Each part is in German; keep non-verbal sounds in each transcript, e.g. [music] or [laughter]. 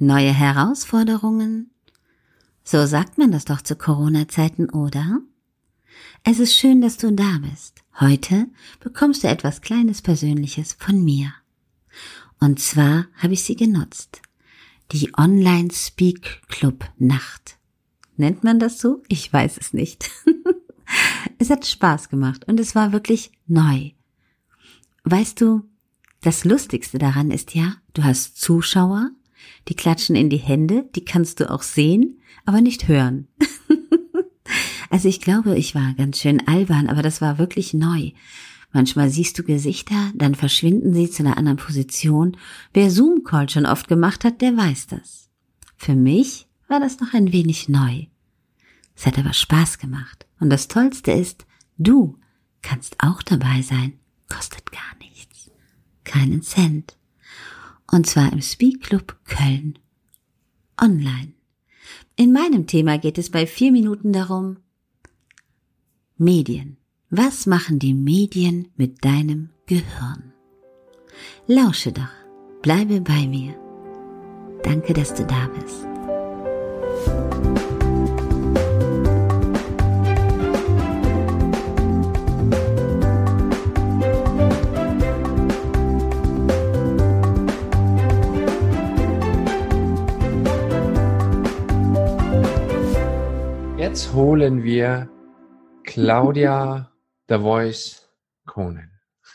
Neue Herausforderungen? So sagt man das doch zu Corona-Zeiten, oder? Es ist schön, dass du da bist. Heute bekommst du etwas Kleines Persönliches von mir. Und zwar habe ich sie genutzt. Die Online Speak Club Nacht. Nennt man das so? Ich weiß es nicht. [laughs] es hat Spaß gemacht und es war wirklich neu. Weißt du, das Lustigste daran ist ja, du hast Zuschauer, die klatschen in die Hände, die kannst du auch sehen, aber nicht hören. [laughs] also ich glaube, ich war ganz schön albern, aber das war wirklich neu. Manchmal siehst du Gesichter, dann verschwinden sie zu einer anderen Position. Wer Zoom-Call schon oft gemacht hat, der weiß das. Für mich war das noch ein wenig neu. Es hat aber Spaß gemacht. Und das Tollste ist, du kannst auch dabei sein. Kostet gar nichts. Keinen Cent. Und zwar im Speak Club Köln. Online. In meinem Thema geht es bei vier Minuten darum, Medien. Was machen die Medien mit deinem Gehirn? Lausche doch, bleibe bei mir. Danke, dass du da bist. Jetzt holen wir Claudia The Voice Conan.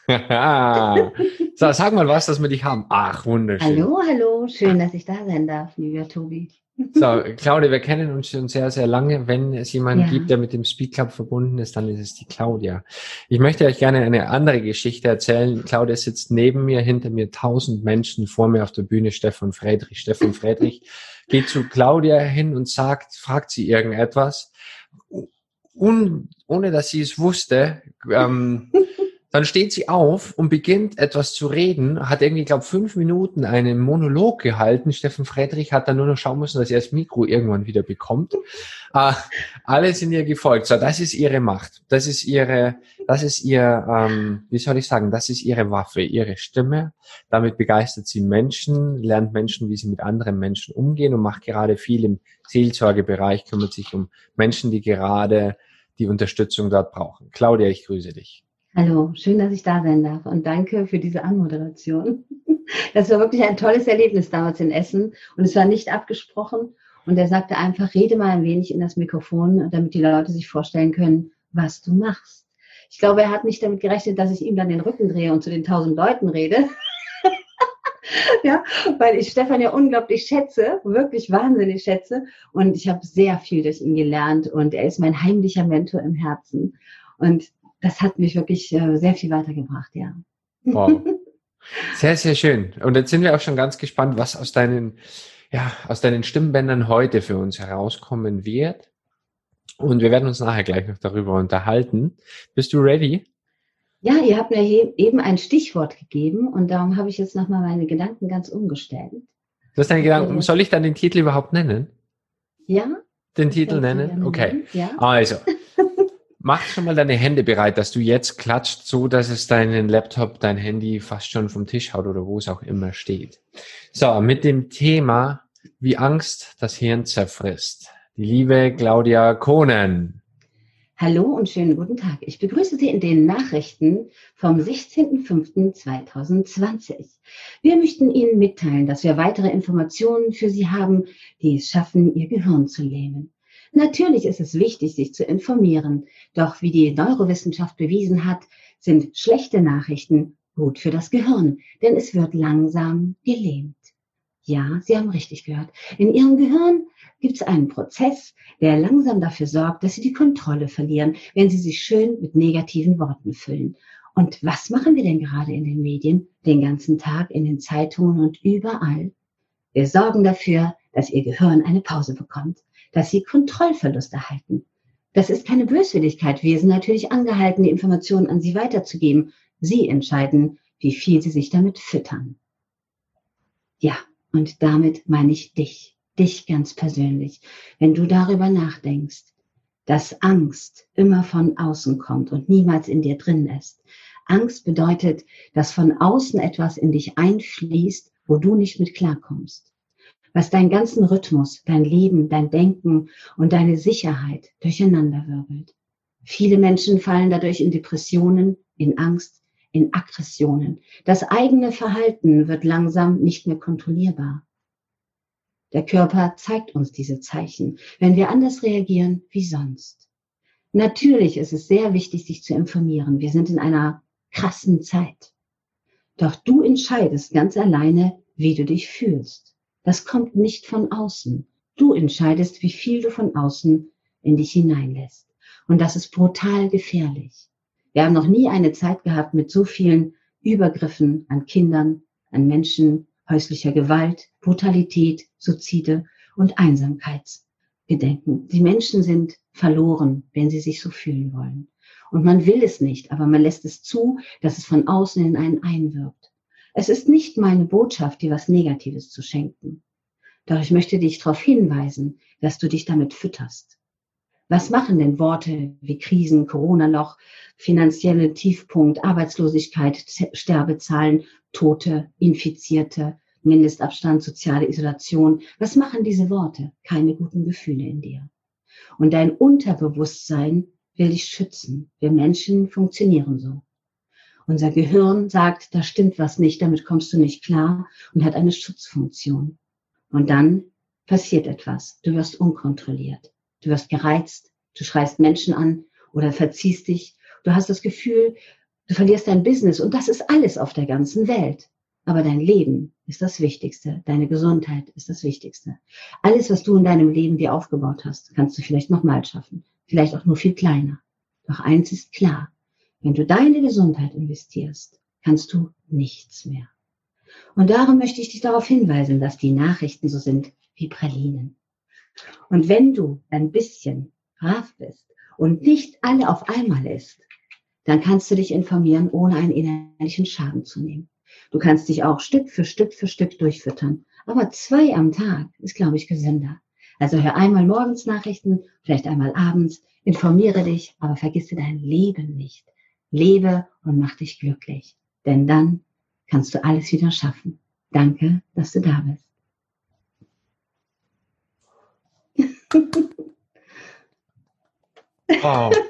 [laughs] so, sag mal was, dass wir dich haben. Ach, wunderschön. Hallo, hallo, schön, dass ich da sein darf, lieber Tobi. So, Claudia, wir kennen uns schon sehr, sehr lange. Wenn es jemanden ja. gibt, der mit dem Speed Club verbunden ist, dann ist es die Claudia. Ich möchte euch gerne eine andere Geschichte erzählen. Claudia sitzt neben mir, hinter mir tausend Menschen, vor mir auf der Bühne Stefan Friedrich. Stefan Friedrich geht zu Claudia hin und sagt, fragt sie irgendetwas. Un, ohne dass sie es wusste, ähm, dann steht sie auf und beginnt etwas zu reden, hat irgendwie, glaube fünf Minuten einen Monolog gehalten. Steffen Friedrich hat dann nur noch schauen müssen, dass er das Mikro irgendwann wieder bekommt. Äh, alle sind ihr gefolgt. So, das ist ihre Macht. Das ist ihre, das ist ihr, ähm, wie soll ich sagen, das ist ihre Waffe, ihre Stimme. Damit begeistert sie Menschen, lernt Menschen, wie sie mit anderen Menschen umgehen und macht gerade viel im Seelsorgebereich, kümmert sich um Menschen, die gerade die Unterstützung dort brauchen. Claudia, ich grüße dich. Hallo, schön, dass ich da sein darf und danke für diese Anmoderation. Das war wirklich ein tolles Erlebnis damals in Essen und es war nicht abgesprochen und er sagte einfach, rede mal ein wenig in das Mikrofon, damit die Leute sich vorstellen können, was du machst. Ich glaube, er hat nicht damit gerechnet, dass ich ihm dann den Rücken drehe und zu den tausend Leuten rede. [laughs] ja, weil ich Stefan ja unglaublich schätze, wirklich wahnsinnig schätze und ich habe sehr viel durch ihn gelernt und er ist mein heimlicher Mentor im Herzen und das hat mich wirklich äh, sehr viel weitergebracht, ja. Wow. [laughs] Sehr, sehr schön. Und jetzt sind wir auch schon ganz gespannt, was aus deinen, ja, aus deinen Stimmbändern heute für uns herauskommen wird. Und wir werden uns nachher gleich noch darüber unterhalten. Bist du ready? Ja, ihr habt mir eben ein Stichwort gegeben und darum habe ich jetzt nochmal meine Gedanken ganz umgestellt. Du hast deine Gedanken, soll ich dann den Titel überhaupt nennen? Ja. Den Titel nennen? Okay. Ja. Also, Mach schon mal deine Hände bereit, dass du jetzt klatscht, so dass es deinen Laptop, dein Handy fast schon vom Tisch haut oder wo es auch immer steht. So, mit dem Thema, wie Angst das Hirn zerfrisst. Die liebe Claudia Kohnen. Hallo und schönen guten Tag. Ich begrüße Sie in den Nachrichten vom 16.05.2020. Wir möchten Ihnen mitteilen, dass wir weitere Informationen für Sie haben, die es schaffen, Ihr Gehirn zu lähmen. Natürlich ist es wichtig, sich zu informieren. Doch wie die Neurowissenschaft bewiesen hat, sind schlechte Nachrichten gut für das Gehirn, denn es wird langsam gelähmt. Ja, Sie haben richtig gehört. In Ihrem Gehirn gibt es einen Prozess, der langsam dafür sorgt, dass Sie die Kontrolle verlieren, wenn Sie sich schön mit negativen Worten füllen. Und was machen wir denn gerade in den Medien, den ganzen Tag, in den Zeitungen und überall? Wir sorgen dafür, dass Ihr Gehirn eine Pause bekommt dass sie Kontrollverlust erhalten. Das ist keine Böswilligkeit. Wir sind natürlich angehalten, die Informationen an Sie weiterzugeben. Sie entscheiden, wie viel Sie sich damit füttern. Ja, und damit meine ich dich, dich ganz persönlich. Wenn du darüber nachdenkst, dass Angst immer von außen kommt und niemals in dir drin ist. Angst bedeutet, dass von außen etwas in dich einfließt, wo du nicht mit klarkommst. Was deinen ganzen Rhythmus, dein Leben, dein Denken und deine Sicherheit durcheinanderwirbelt. Viele Menschen fallen dadurch in Depressionen, in Angst, in Aggressionen. Das eigene Verhalten wird langsam nicht mehr kontrollierbar. Der Körper zeigt uns diese Zeichen, wenn wir anders reagieren wie sonst. Natürlich ist es sehr wichtig, sich zu informieren. Wir sind in einer krassen Zeit. Doch du entscheidest ganz alleine, wie du dich fühlst. Das kommt nicht von außen. Du entscheidest, wie viel du von außen in dich hineinlässt. Und das ist brutal gefährlich. Wir haben noch nie eine Zeit gehabt mit so vielen Übergriffen an Kindern, an Menschen, häuslicher Gewalt, Brutalität, Suizide und Einsamkeitsgedenken. Die Menschen sind verloren, wenn sie sich so fühlen wollen. Und man will es nicht, aber man lässt es zu, dass es von außen in einen einwirkt. Es ist nicht meine Botschaft, dir was Negatives zu schenken. Doch ich möchte dich darauf hinweisen, dass du dich damit fütterst. Was machen denn Worte wie Krisen, Corona-Loch, finanzielle Tiefpunkt, Arbeitslosigkeit, Sterbezahlen, Tote, Infizierte, Mindestabstand, soziale Isolation? Was machen diese Worte? Keine guten Gefühle in dir. Und dein Unterbewusstsein will dich schützen. Wir Menschen funktionieren so. Unser Gehirn sagt, da stimmt was nicht, damit kommst du nicht klar und hat eine Schutzfunktion. Und dann passiert etwas. Du wirst unkontrolliert. Du wirst gereizt, du schreist Menschen an oder verziehst dich. Du hast das Gefühl, du verlierst dein Business und das ist alles auf der ganzen Welt. Aber dein Leben ist das Wichtigste. Deine Gesundheit ist das Wichtigste. Alles, was du in deinem Leben dir aufgebaut hast, kannst du vielleicht nochmal schaffen. Vielleicht auch nur viel kleiner. Doch eins ist klar. Wenn du deine Gesundheit investierst, kannst du nichts mehr. Und darum möchte ich dich darauf hinweisen, dass die Nachrichten so sind wie Pralinen. Und wenn du ein bisschen brav bist und nicht alle auf einmal isst, dann kannst du dich informieren, ohne einen innerlichen Schaden zu nehmen. Du kannst dich auch Stück für Stück für Stück durchfüttern. Aber zwei am Tag ist, glaube ich, gesünder. Also hör einmal morgens Nachrichten, vielleicht einmal abends, informiere dich, aber vergisse dein Leben nicht. Lebe und mach dich glücklich. Denn dann kannst du alles wieder schaffen. Danke, dass du da bist. Wow. [laughs]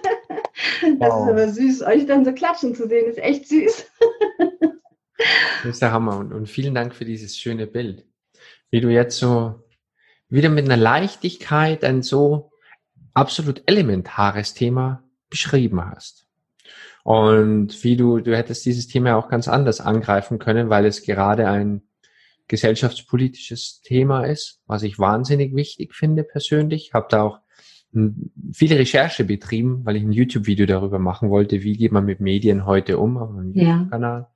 Das wow. ist aber süß, euch dann so klatschen zu sehen, ist echt süß. Das ist der Hammer und, und vielen Dank für dieses schöne Bild. Wie du jetzt so wieder mit einer Leichtigkeit ein so absolut elementares Thema beschrieben hast. Und wie du, du hättest dieses Thema auch ganz anders angreifen können, weil es gerade ein gesellschaftspolitisches Thema ist, was ich wahnsinnig wichtig finde persönlich. Habe da auch viele Recherche betrieben, weil ich ein YouTube-Video darüber machen wollte, wie geht man mit Medien heute um auf meinem YouTube-Kanal.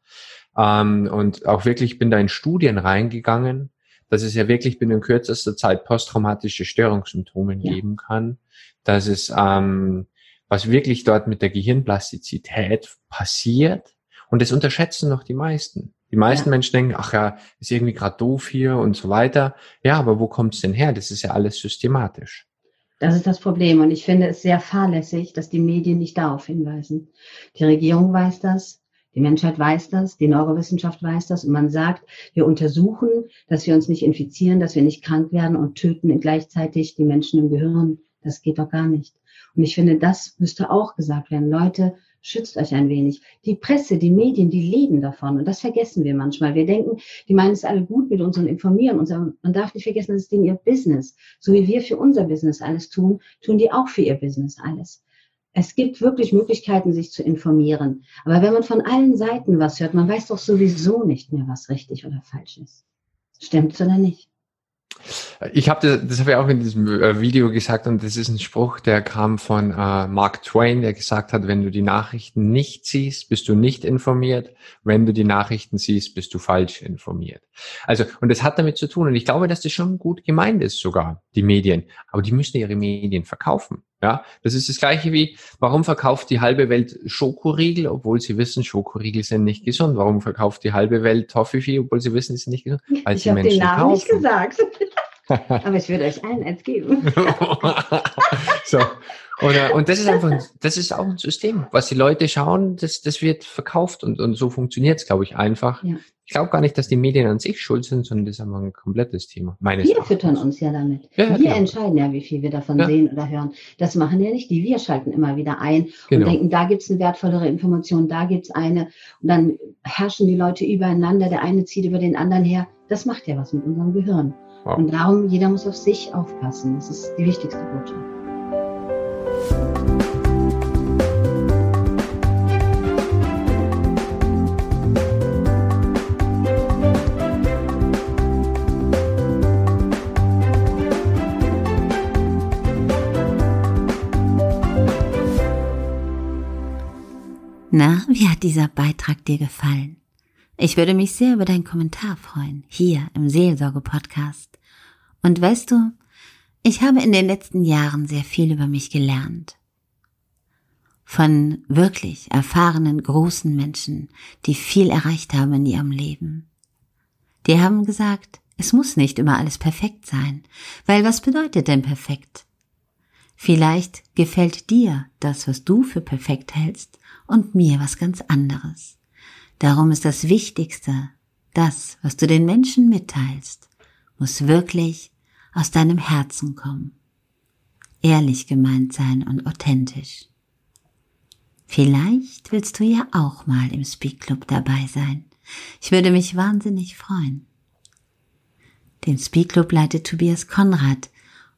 Ähm, und auch wirklich bin da in Studien reingegangen, dass es ja wirklich binnen kürzester Zeit posttraumatische Störungssymptome ja. geben kann, dass es ähm, was wirklich dort mit der Gehirnplastizität passiert. Und das unterschätzen noch die meisten. Die meisten ja. Menschen denken, ach ja, ist irgendwie gerade doof hier und so weiter. Ja, aber wo kommt's denn her? Das ist ja alles systematisch. Das ist das Problem. Und ich finde es sehr fahrlässig, dass die Medien nicht darauf hinweisen. Die Regierung weiß das, die Menschheit weiß das, die Neurowissenschaft weiß das und man sagt, wir untersuchen, dass wir uns nicht infizieren, dass wir nicht krank werden und töten gleichzeitig die Menschen im Gehirn. Das geht doch gar nicht. Und ich finde, das müsste auch gesagt werden. Leute, schützt euch ein wenig. Die Presse, die Medien, die leben davon. Und das vergessen wir manchmal. Wir denken, die meinen es alle gut mit uns und informieren uns. Aber man darf nicht vergessen, das ist denen ihr Business. So wie wir für unser Business alles tun, tun die auch für ihr Business alles. Es gibt wirklich Möglichkeiten, sich zu informieren. Aber wenn man von allen Seiten was hört, man weiß doch sowieso nicht mehr, was richtig oder falsch ist. Stimmt's oder nicht? Ich habe das, das habe ich auch in diesem äh, Video gesagt und das ist ein Spruch, der kam von äh, Mark Twain, der gesagt hat, wenn du die Nachrichten nicht siehst, bist du nicht informiert. Wenn du die Nachrichten siehst, bist du falsch informiert. Also, und das hat damit zu tun und ich glaube, dass das schon gut gemeint ist sogar, die Medien. Aber die müssen ihre Medien verkaufen. Ja, das ist das gleiche wie, warum verkauft die halbe Welt Schokoriegel, obwohl sie wissen, Schokoriegel sind nicht gesund? Warum verkauft die halbe Welt Toffifee, obwohl sie wissen, sie sind nicht gesund? Weil ich habe den Namen kaufen. nicht gesagt. Aber ich würde euch allen eins geben. [laughs] so. Oder, und das ist einfach, das ist auch ein System. Was die Leute schauen, das, das wird verkauft und, und so funktioniert es, glaube ich, einfach. Ja. Ich glaube gar nicht, dass die Medien an sich schuld sind, sondern das ist einfach ein komplettes Thema. Meines wir füttern uns ja damit. Ja, wir genau. entscheiden ja, wie viel wir davon ja. sehen oder hören. Das machen ja nicht die. Wir schalten immer wieder ein genau. und denken, da gibt's eine wertvollere Information, da gibt's eine. Und dann herrschen die Leute übereinander, der eine zieht über den anderen her. Das macht ja was mit unserem Gehirn. Wow. Und darum, jeder muss auf sich aufpassen. Das ist die wichtigste Botschaft. Na, wie hat dieser Beitrag dir gefallen? Ich würde mich sehr über deinen Kommentar freuen, hier im Seelsorge-Podcast. Und weißt du, ich habe in den letzten Jahren sehr viel über mich gelernt. Von wirklich erfahrenen großen Menschen, die viel erreicht haben in ihrem Leben. Die haben gesagt, es muss nicht immer alles perfekt sein, weil was bedeutet denn perfekt? Vielleicht gefällt dir das, was du für perfekt hältst, und mir was ganz anderes. Darum ist das Wichtigste, das, was du den Menschen mitteilst, muss wirklich aus deinem Herzen kommen, ehrlich gemeint sein und authentisch. Vielleicht willst du ja auch mal im Speak Club dabei sein. Ich würde mich wahnsinnig freuen. Den Speak Club leitet Tobias Konrad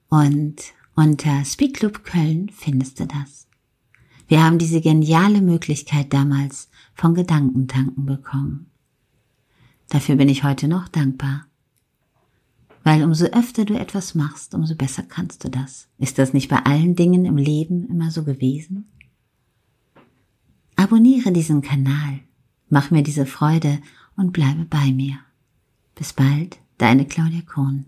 und unter Speak Club Köln findest du das. Wir haben diese geniale Möglichkeit damals von Gedankentanken bekommen. Dafür bin ich heute noch dankbar. Weil umso öfter du etwas machst, umso besser kannst du das. Ist das nicht bei allen Dingen im Leben immer so gewesen? Abonniere diesen Kanal, mach mir diese Freude und bleibe bei mir. Bis bald, deine Claudia Kohn.